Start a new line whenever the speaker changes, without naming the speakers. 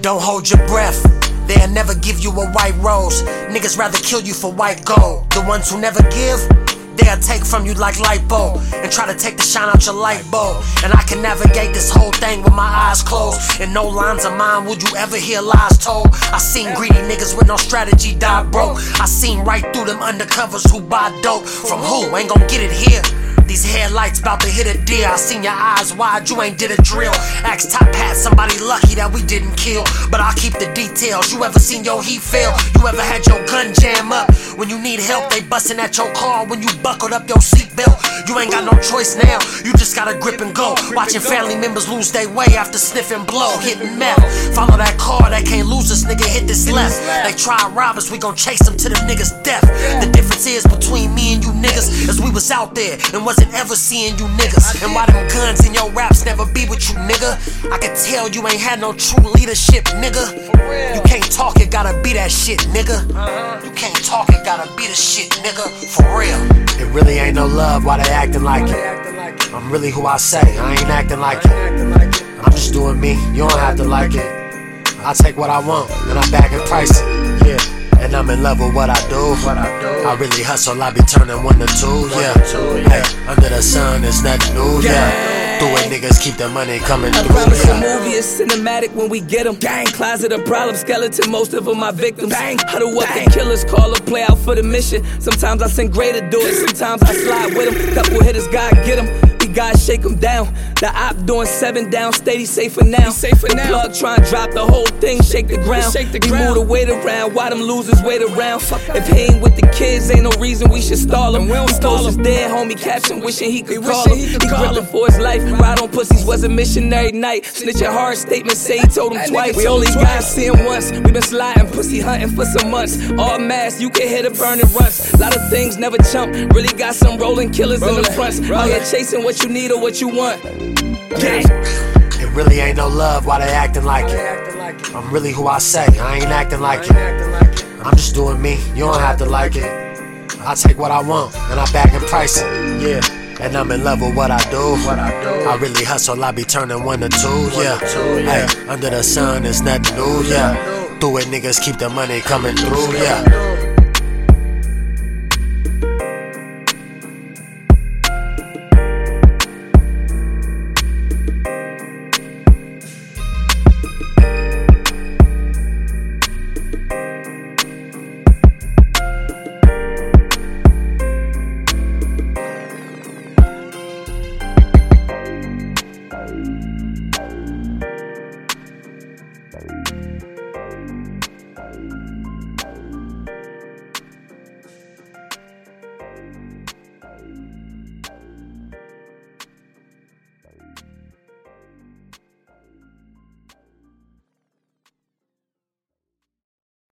Don't hold your breath. They'll never give you a white rose. Niggas rather kill you for white gold. The ones who never give, they'll take from you like lipo and try to take the shine out your light bulb. And I can navigate this whole thing with my eyes closed. And no lines of mine would you ever hear lies told. I seen greedy niggas with no strategy die broke. I seen right through them undercovers who buy dope. From who? Ain't gon' get it here. These headlights about to hit a deer. I seen your eyes wide, you ain't did a drill. Axe top hat, somebody lucky that we didn't kill. But I'll keep the details. You ever seen your heat fail? You ever had your gun jam up? When you need help, they bustin' at your car when you buckled up your seatbelt. You ain't got no choice now, you just gotta grip and go. Watching family members lose their way after sniffing blow, hitting meth. Follow that car, they can't lose us, nigga, hit this left. They try rob us, we gon' chase them to the niggas' death. The difference is between me and you niggas is we was out there and wasn't ever seeing you niggas. And why them guns in your raps never be with you, nigga. I can tell you ain't had no true leadership, nigga. You that shit, nigga. You can't talk it, gotta be the shit, nigga. For real. It really ain't no love, why they acting like it? I'm really who I say, I ain't acting like it. I'm just doing me, you don't have to like it. I take what I want, and I bag and price it. Yeah. And I'm in love with what I do. What I do. I really hustle, I be turning one to two. Yeah. Hey, under the sun, there's nothing new. Yeah. Do it, niggas keep the money coming
I
through.
promise a movie is cinematic when we get them. Gang, closet of problem, skeleton, most of them my victims. Bang, huddle up the killers, call a play out for the mission. Sometimes I send greater do it, sometimes I slide with them. Couple hitters, God get them. We gotta shake them down. The op doing seven down, steady safer now. Safer the
now.
plug trying to drop the whole thing, shake the ground.
Shake the
we
ground.
move the weight around, why them losers wait around? If he ain't with the kids, ain't no reason we should stall him.
And we don't stall him.
dead homie caption, wishing he could
He
call him.
he could
He gripping for his life. Ride on pussies was a missionary night. Snitching hard statement, say he told him
That
twice. We only
him
gotta see him once. We been sliding, pussy hunting for some months. All mass, you can hit a burning runs. Lot of things never chump. Really got some rolling killers in the front. Out here chasing what you need or what you want. Gang.
It really ain't no love, why they acting like it? I'm really who I say, I ain't acting like it. I'm just doing me, you don't have to like it. I take what I want, and I back and price it. Yeah. And I'm in love with what I do. What I do. I really hustle, I be turning one to two. Yeah. Hey, under the sun, there's nothing new. Yeah. Do it, niggas keep the money coming through. Yeah.